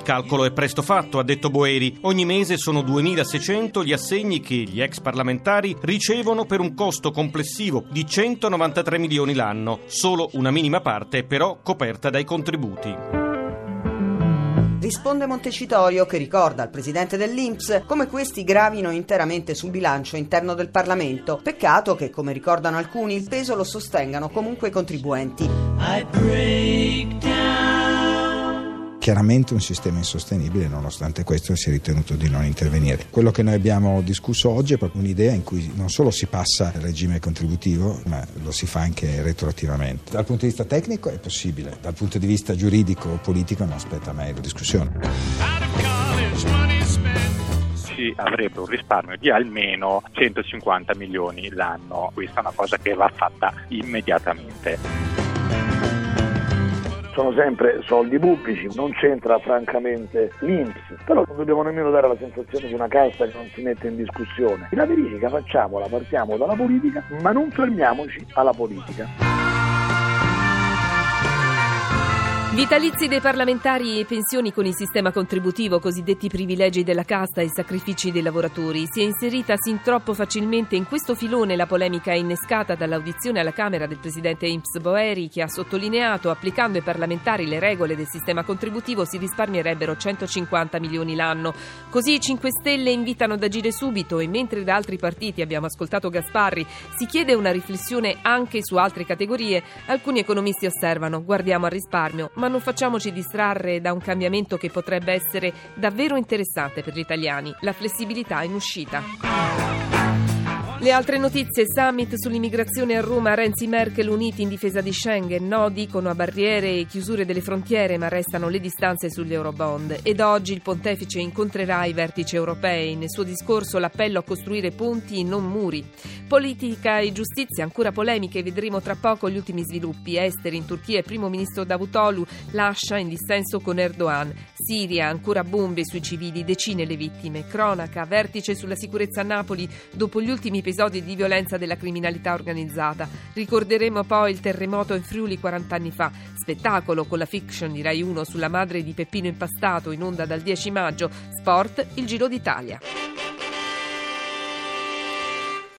Il calcolo è presto fatto, ha detto Boeri. Ogni mese sono 2.600 gli assegni che gli ex parlamentari ricevono per un costo complessivo di 193 milioni l'anno. Solo una minima parte però coperta dai contributi. Risponde Montecitorio che ricorda al presidente dell'Inps come questi gravino interamente sul bilancio interno del Parlamento. Peccato che, come ricordano alcuni, il peso lo sostengano comunque i contribuenti. Chiaramente un sistema insostenibile, nonostante questo si è ritenuto di non intervenire. Quello che noi abbiamo discusso oggi è proprio un'idea in cui non solo si passa al regime contributivo, ma lo si fa anche retroattivamente. Dal punto di vista tecnico è possibile, dal punto di vista giuridico o politico non aspetta mai la discussione si avrebbe un risparmio di almeno 150 milioni l'anno. Questa è una cosa che va fatta immediatamente sono sempre soldi pubblici, non c'entra francamente l'Inps, però non dobbiamo nemmeno dare la sensazione di una casta che non si mette in discussione. La verifica facciamola, partiamo dalla politica, ma non fermiamoci alla politica. Vitalizi dei parlamentari e pensioni con il sistema contributivo, cosiddetti privilegi della casta e sacrifici dei lavoratori. Si è inserita sin troppo facilmente in questo filone la polemica innescata dall'audizione alla Camera del presidente Imps Boeri che ha sottolineato applicando ai parlamentari le regole del sistema contributivo si risparmierebbero 150 milioni l'anno. Così i 5 Stelle invitano ad agire subito e mentre da altri partiti abbiamo ascoltato Gasparri si chiede una riflessione anche su altre categorie, alcuni economisti osservano guardiamo al risparmio ma non facciamoci distrarre da un cambiamento che potrebbe essere davvero interessante per gli italiani, la flessibilità in uscita. Le altre notizie, summit sull'immigrazione a Roma, Renzi Merkel uniti in difesa di Schengen, no dicono a barriere e chiusure delle frontiere ma restano le distanze sugli eurobond ed oggi il pontefice incontrerà i vertici europei, nel suo discorso l'appello a costruire ponti e non muri. Politica e giustizia, ancora polemiche, vedremo tra poco gli ultimi sviluppi. Esteri in Turchia, il primo ministro Davutoglu lascia in dissenso con Erdogan. Siria, ancora bombe sui civili, decine le vittime. Cronaca, vertice sulla sicurezza a Napoli dopo gli ultimi episodi di violenza della criminalità organizzata. Ricorderemo poi il terremoto in Friuli 40 anni fa. Spettacolo con la fiction di Rai 1 sulla madre di Peppino Impastato in onda dal 10 maggio. Sport, il Giro d'Italia.